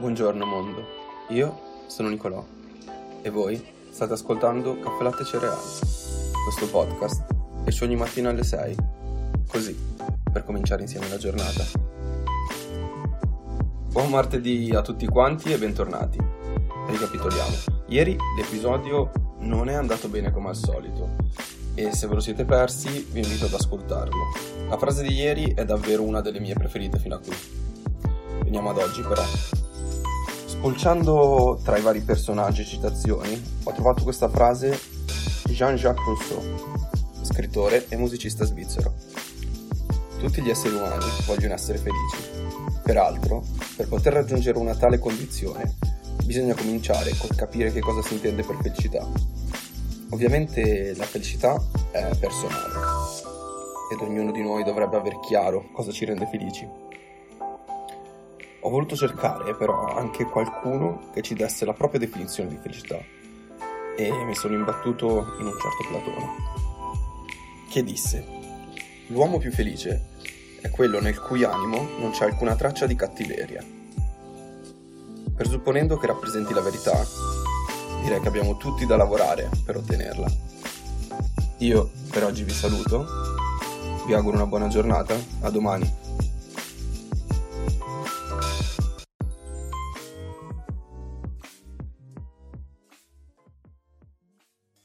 Buongiorno mondo, io sono Nicolò e voi state ascoltando Caffè Latte Cereali. Questo podcast esce ogni mattina alle 6, così, per cominciare insieme la giornata. Buon martedì a tutti quanti e bentornati. Ricapitoliamo. Ieri l'episodio non è andato bene come al solito e se ve lo siete persi vi invito ad ascoltarlo. La frase di ieri è davvero una delle mie preferite fino a qui. Veniamo ad oggi però. Spolciando tra i vari personaggi e citazioni, ho trovato questa frase di Jean-Jacques Rousseau, scrittore e musicista svizzero. Tutti gli esseri umani vogliono essere felici. Peraltro, per poter raggiungere una tale condizione, bisogna cominciare col capire che cosa si intende per felicità. Ovviamente la felicità è personale ed ognuno di noi dovrebbe aver chiaro cosa ci rende felici. Ho voluto cercare però anche qualcuno che ci desse la propria definizione di felicità e mi sono imbattuto in un certo Platone, che disse L'uomo più felice è quello nel cui animo non c'è alcuna traccia di cattiveria. Presupponendo che rappresenti la verità, direi che abbiamo tutti da lavorare per ottenerla. Io per oggi vi saluto, vi auguro una buona giornata, a domani.